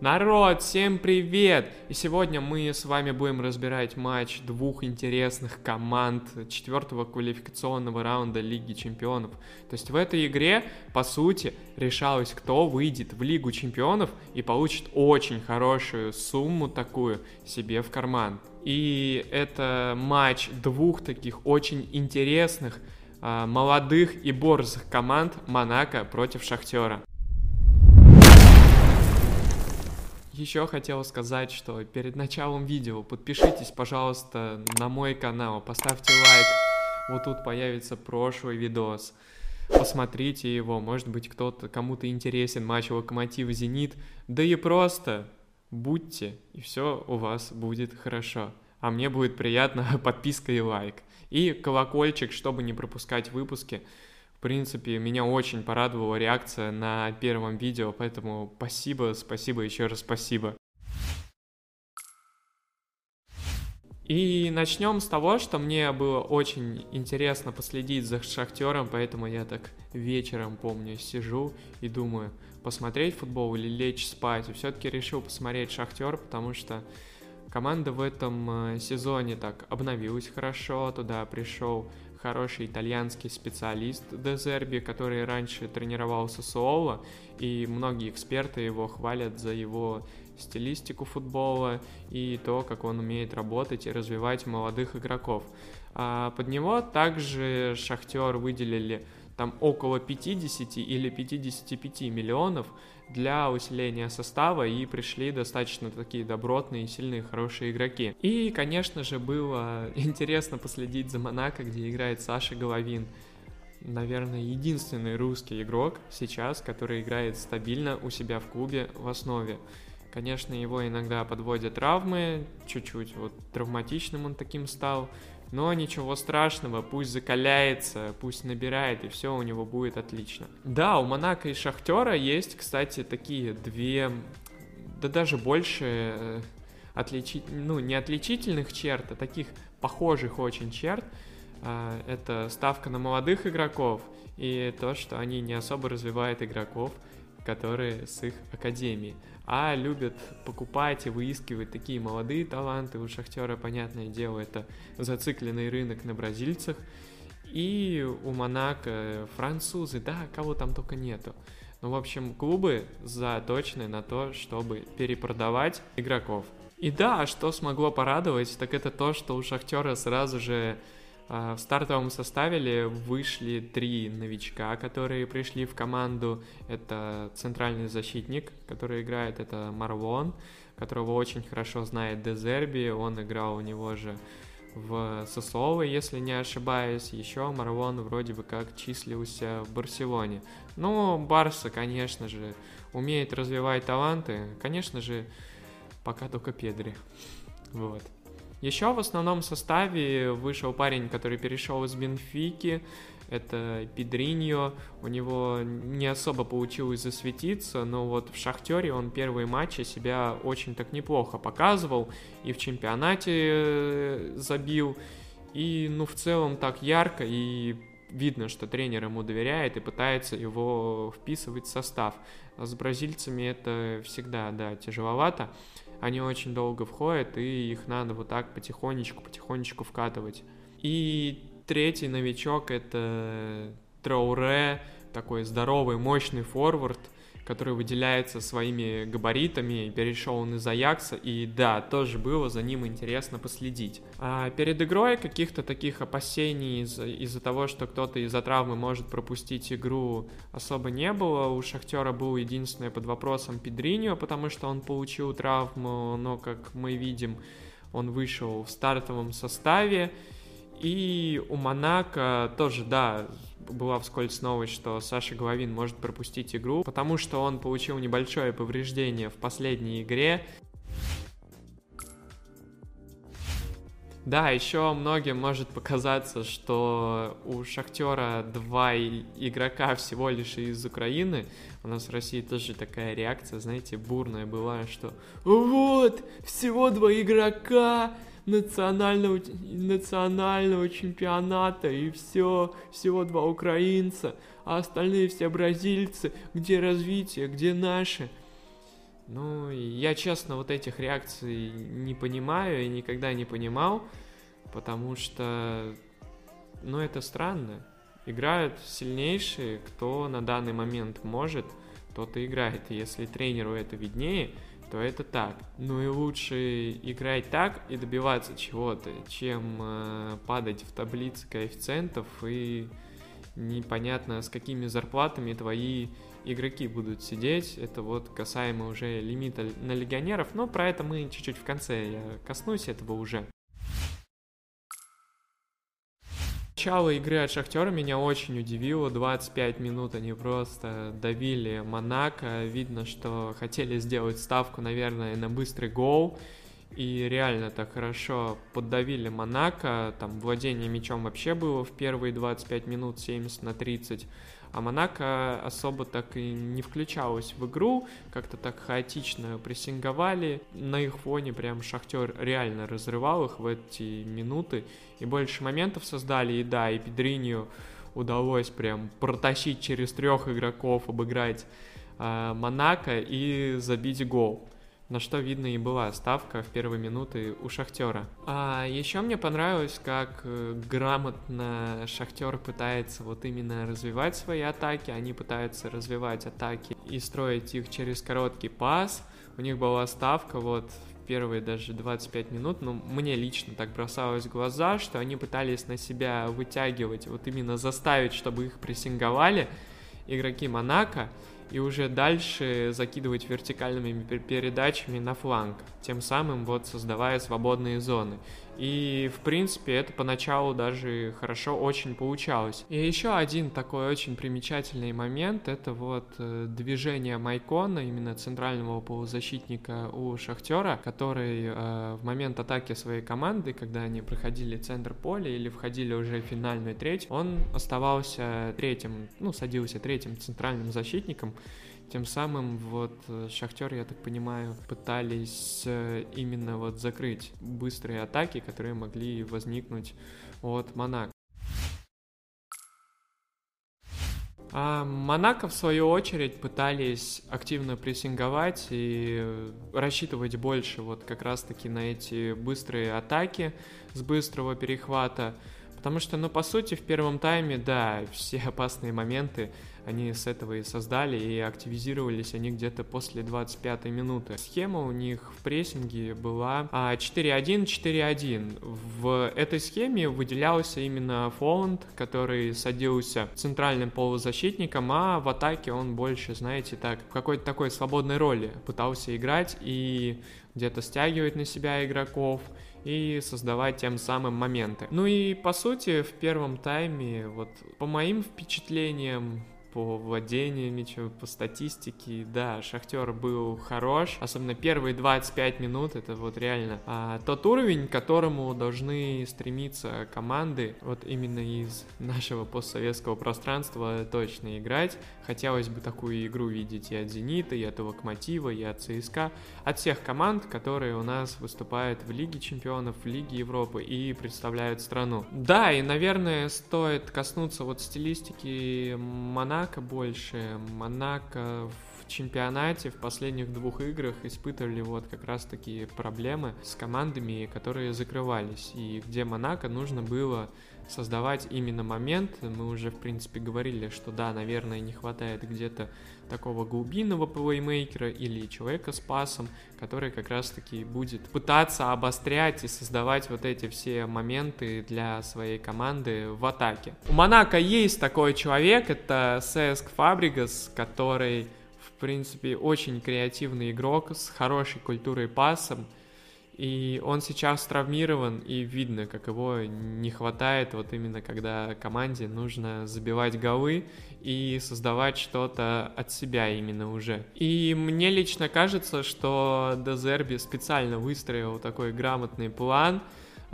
Народ, всем привет! И сегодня мы с вами будем разбирать матч двух интересных команд четвертого квалификационного раунда Лиги Чемпионов. То есть в этой игре, по сути, решалось, кто выйдет в Лигу Чемпионов и получит очень хорошую сумму такую себе в карман. И это матч двух таких очень интересных, а, молодых и борзых команд Монако против Шахтера. Еще хотел сказать, что перед началом видео подпишитесь, пожалуйста, на мой канал, поставьте лайк. Вот тут появится прошлый видос. Посмотрите его, может быть, кто-то кому-то интересен матч Локомотив Зенит. Да и просто будьте, и все у вас будет хорошо. А мне будет приятно подписка и лайк. И колокольчик, чтобы не пропускать выпуски. В принципе, меня очень порадовала реакция на первом видео, поэтому спасибо, спасибо, еще раз спасибо. И начнем с того, что мне было очень интересно последить за Шахтером, поэтому я так вечером, помню, сижу и думаю, посмотреть футбол или лечь спать. И все-таки решил посмотреть Шахтер, потому что команда в этом э, сезоне так обновилась хорошо, туда пришел хороший итальянский специалист Дезерби, который раньше тренировался Суоло, и многие эксперты его хвалят за его стилистику футбола и то, как он умеет работать и развивать молодых игроков. А под него также Шахтер выделили там около 50 или 55 миллионов для усиления состава, и пришли достаточно такие добротные, сильные, хорошие игроки. И, конечно же, было интересно последить за Монако, где играет Саша Головин. Наверное, единственный русский игрок сейчас, который играет стабильно у себя в клубе в основе. Конечно, его иногда подводят травмы, чуть-чуть вот травматичным он таким стал, но ничего страшного, пусть закаляется, пусть набирает, и все у него будет отлично. Да, у Монако и Шахтера есть, кстати, такие две, да даже больше э, отличить, ну, не отличительных черт, а таких похожих очень черт. А, это ставка на молодых игроков и то, что они не особо развивают игроков, которые с их академии а любят покупать и выискивать такие молодые таланты. У Шахтера, понятное дело, это зацикленный рынок на бразильцах. И у Монако французы, да, кого там только нету. Ну, в общем, клубы заточены на то, чтобы перепродавать игроков. И да, что смогло порадовать, так это то, что у Шахтера сразу же в стартовом составе вышли три новичка, которые пришли в команду. Это центральный защитник, который играет, это Марвон, которого очень хорошо знает Дезерби. Он играл у него же в Сосоло, если не ошибаюсь. Еще Марвон вроде бы как числился в Барселоне. Ну, Барса, конечно же, умеет развивать таланты. Конечно же, пока только Педри. Вот. Еще в основном составе вышел парень, который перешел из Бенфики, это Педриньо, у него не особо получилось засветиться, но вот в Шахтере он первые матчи себя очень так неплохо показывал, и в чемпионате э, забил, и ну в целом так ярко, и видно, что тренер ему доверяет и пытается его вписывать в состав. А с бразильцами это всегда, да, тяжеловато они очень долго входят, и их надо вот так потихонечку, потихонечку вкатывать. И третий новичок — это Трауре, такой здоровый, мощный форвард — который выделяется своими габаритами, перешел он из Аякса, и да, тоже было за ним интересно последить. А перед игрой каких-то таких опасений из-за из того, что кто-то из-за травмы может пропустить игру, особо не было. У Шахтера был единственное под вопросом Педриньо, потому что он получил травму, но, как мы видим, он вышел в стартовом составе. И у Монако тоже, да, была вскользь новость, что Саша Головин может пропустить игру, потому что он получил небольшое повреждение в последней игре. Да, еще многим может показаться, что у Шахтера два игрока всего лишь из Украины. У нас в России тоже такая реакция, знаете, бурная была, что вот, всего два игрока, национального, национального чемпионата, и все, всего два украинца, а остальные все бразильцы, где развитие, где наши. Ну, я честно вот этих реакций не понимаю и никогда не понимал, потому что, ну, это странно. Играют сильнейшие, кто на данный момент может, тот и играет. И если тренеру это виднее, то это так. Ну и лучше играть так и добиваться чего-то, чем э, падать в таблице коэффициентов и непонятно с какими зарплатами твои игроки будут сидеть. Это вот касаемо уже лимита на легионеров, но про это мы чуть-чуть в конце я коснусь этого уже. Начало игры от Шахтера меня очень удивило. 25 минут они просто давили Монако. Видно, что хотели сделать ставку, наверное, на быстрый гол. И реально так хорошо поддавили Монако. Там владение мячом вообще было в первые 25 минут 70 на 30 а Монако особо так и не включалась в игру, как-то так хаотично прессинговали, на их фоне прям Шахтер реально разрывал их в эти минуты, и больше моментов создали, и да, и Педринию удалось прям протащить через трех игроков, обыграть э, Монако и забить гол на что видно и была ставка в первые минуты у Шахтера. А еще мне понравилось, как э, грамотно Шахтер пытается вот именно развивать свои атаки. Они пытаются развивать атаки и строить их через короткий пас. У них была ставка вот в первые даже 25 минут, но мне лично так бросалось в глаза, что они пытались на себя вытягивать, вот именно заставить, чтобы их прессинговали игроки Монако, и уже дальше закидывать вертикальными передачами на фланг, тем самым вот создавая свободные зоны. И, в принципе, это поначалу даже хорошо очень получалось. И еще один такой очень примечательный момент, это вот э, движение Майкона, именно центрального полузащитника у Шахтера, который э, в момент атаки своей команды, когда они проходили центр поля или входили уже в финальную треть, он оставался третьим, ну, садился третьим центральным защитником, тем самым вот э, Шахтер, я так понимаю, пытались э, именно вот закрыть быстрые атаки, которые могли возникнуть от Монако. А Монако, в свою очередь, пытались активно прессинговать и рассчитывать больше вот как раз-таки на эти быстрые атаки с быстрого перехвата. Потому что, ну, по сути, в первом тайме, да, все опасные моменты они с этого и создали, и активизировались они где-то после 25 минуты. Схема у них в прессинге была 4-1-4-1. А, в этой схеме выделялся именно Фоланд, который садился центральным полузащитником, а в атаке он больше, знаете, так, в какой-то такой свободной роли пытался играть и где-то стягивать на себя игроков, и создавать тем самым моменты. Ну и по сути в первом тайме, вот по моим впечатлениям, по владению мячом, по статистике, да, Шахтер был хорош, особенно первые 25 минут, это вот реально а, тот уровень, к которому должны стремиться команды, вот именно из нашего постсоветского пространства точно играть. Хотелось бы такую игру видеть и от Зенита, и от Локомотива, и от ЦСКА, от всех команд, которые у нас выступают в Лиге Чемпионов, в Лиге Европы и представляют страну. Да, и, наверное, стоит коснуться вот стилистики Монако, Монако больше. Монако чемпионате в последних двух играх испытывали вот как раз такие проблемы с командами, которые закрывались, и где Монако нужно было создавать именно момент. Мы уже, в принципе, говорили, что да, наверное, не хватает где-то такого глубинного плеймейкера или человека с пасом, который как раз-таки будет пытаться обострять и создавать вот эти все моменты для своей команды в атаке. У Монако есть такой человек, это Сеск Фабригас, который, в принципе, очень креативный игрок с хорошей культурой пасом, и он сейчас травмирован, и видно, как его не хватает, вот именно когда команде нужно забивать голы и создавать что-то от себя именно уже. И мне лично кажется, что Дезерби специально выстроил такой грамотный план,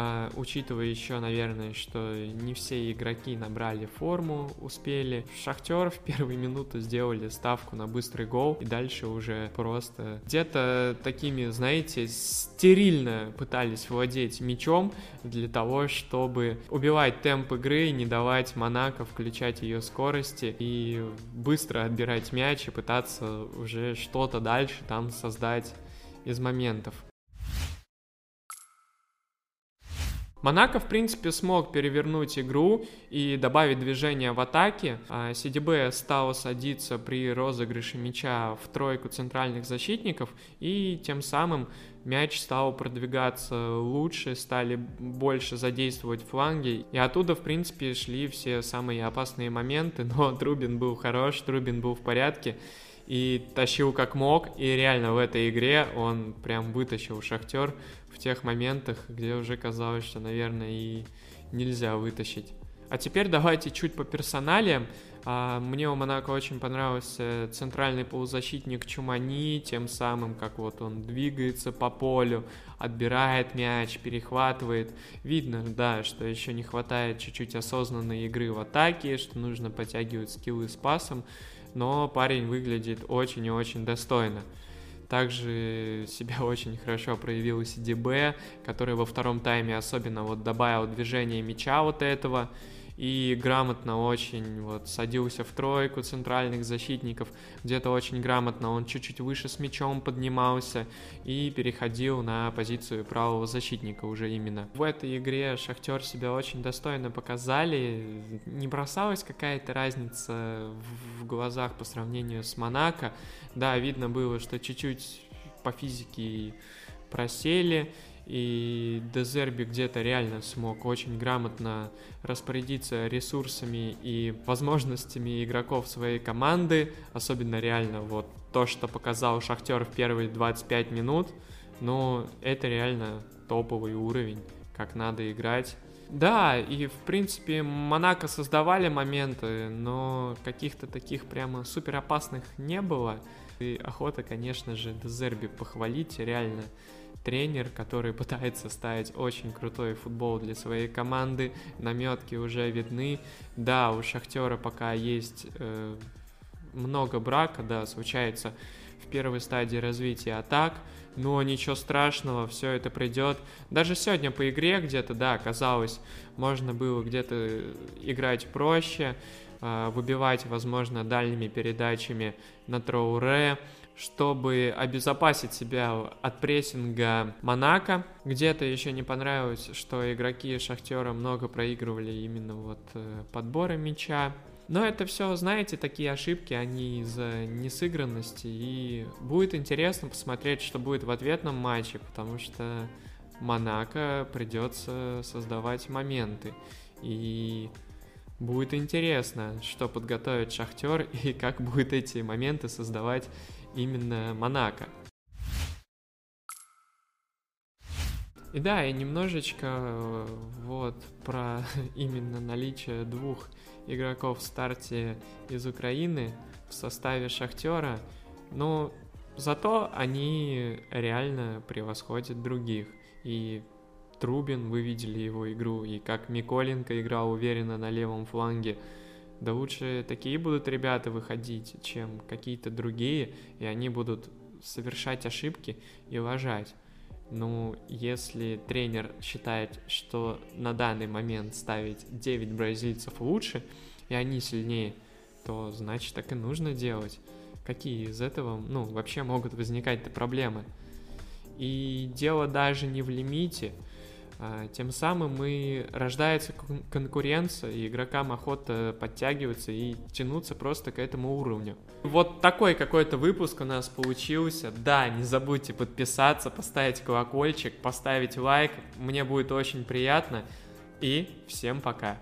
а, учитывая еще, наверное, что не все игроки набрали форму, успели. Шахтер в первые минуты сделали ставку на быстрый гол, и дальше уже просто где-то такими, знаете, стерильно пытались владеть мячом для того, чтобы убивать темп игры, не давать Монако включать ее скорости и быстро отбирать мяч и пытаться уже что-то дальше там создать из моментов. Монако, в принципе, смог перевернуть игру и добавить движение в атаке. А СДБ стал садиться при розыгрыше мяча в тройку центральных защитников, и тем самым мяч стал продвигаться лучше, стали больше задействовать фланги, и оттуда, в принципе, шли все самые опасные моменты, но Трубин был хорош, Трубин был в порядке, и тащил как мог, и реально в этой игре он прям вытащил Шахтер в тех моментах, где уже казалось, что, наверное, и нельзя вытащить. А теперь давайте чуть по персоналиям. А, мне у Монако очень понравился центральный полузащитник Чумани, тем самым, как вот он двигается по полю, отбирает мяч, перехватывает. Видно, да, что еще не хватает чуть-чуть осознанной игры в атаке, что нужно подтягивать скиллы с пасом но парень выглядит очень и очень достойно. Также себя очень хорошо проявил СДБ, который во втором тайме особенно вот добавил движение мяча вот этого, и грамотно очень вот садился в тройку центральных защитников, где-то очень грамотно он чуть-чуть выше с мячом поднимался и переходил на позицию правого защитника уже именно. В этой игре Шахтер себя очень достойно показали, не бросалась какая-то разница в глазах по сравнению с Монако, да, видно было, что чуть-чуть по физике просели, и Дезерби где-то реально смог очень грамотно распорядиться ресурсами и возможностями игроков своей команды, особенно реально вот то, что показал Шахтер в первые 25 минут, ну, это реально топовый уровень, как надо играть. Да, и в принципе Монако создавали моменты, но каких-то таких прямо супер опасных не было. И охота, конечно же, Дезерби похвалить, реально тренер, который пытается ставить очень крутой футбол для своей команды. Наметки уже видны. Да, у Шахтера пока есть э, много брака, да, случается в первой стадии развития атак, но ничего страшного, все это придет. Даже сегодня по игре где-то, да, казалось, можно было где-то играть проще, э, выбивать, возможно, дальними передачами на Троуре, чтобы обезопасить себя от прессинга Монако. Где-то еще не понравилось, что игроки Шахтера много проигрывали именно вот э, подборы мяча. Но это все, знаете, такие ошибки, они из-за несыгранности. И будет интересно посмотреть, что будет в ответном матче, потому что Монако придется создавать моменты. И будет интересно, что подготовит Шахтер и как будет эти моменты создавать именно Монако. И да, и немножечко э, вот про именно наличие двух игроков в старте из Украины в составе Шахтера, но зато они реально превосходят других. И Трубин, вы видели его игру, и как Миколенко играл уверенно на левом фланге, да лучше такие будут ребята выходить, чем какие-то другие, и они будут совершать ошибки и лажать. Ну, если тренер считает, что на данный момент ставить 9 бразильцев лучше, и они сильнее, то значит так и нужно делать. Какие из этого, ну, вообще могут возникать-то проблемы? И дело даже не в лимите, тем самым и рождается конкуренция, и игрокам охота подтягиваться и тянуться просто к этому уровню. Вот такой какой-то выпуск у нас получился. Да, не забудьте подписаться, поставить колокольчик, поставить лайк. Мне будет очень приятно. И всем пока.